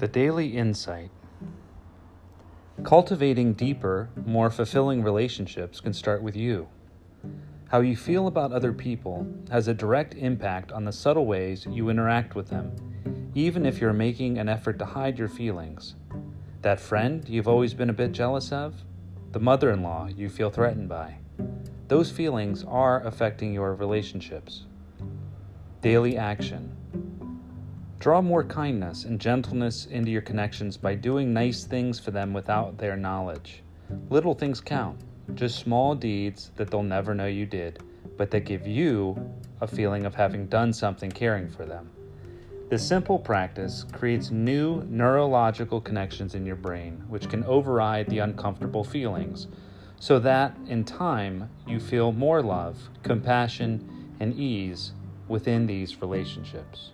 The Daily Insight Cultivating deeper, more fulfilling relationships can start with you. How you feel about other people has a direct impact on the subtle ways you interact with them, even if you're making an effort to hide your feelings. That friend you've always been a bit jealous of? The mother in law you feel threatened by? Those feelings are affecting your relationships. Daily action. Draw more kindness and gentleness into your connections by doing nice things for them without their knowledge. Little things count, just small deeds that they'll never know you did, but that give you a feeling of having done something caring for them. This simple practice creates new neurological connections in your brain, which can override the uncomfortable feelings, so that in time you feel more love, compassion, and ease within these relationships.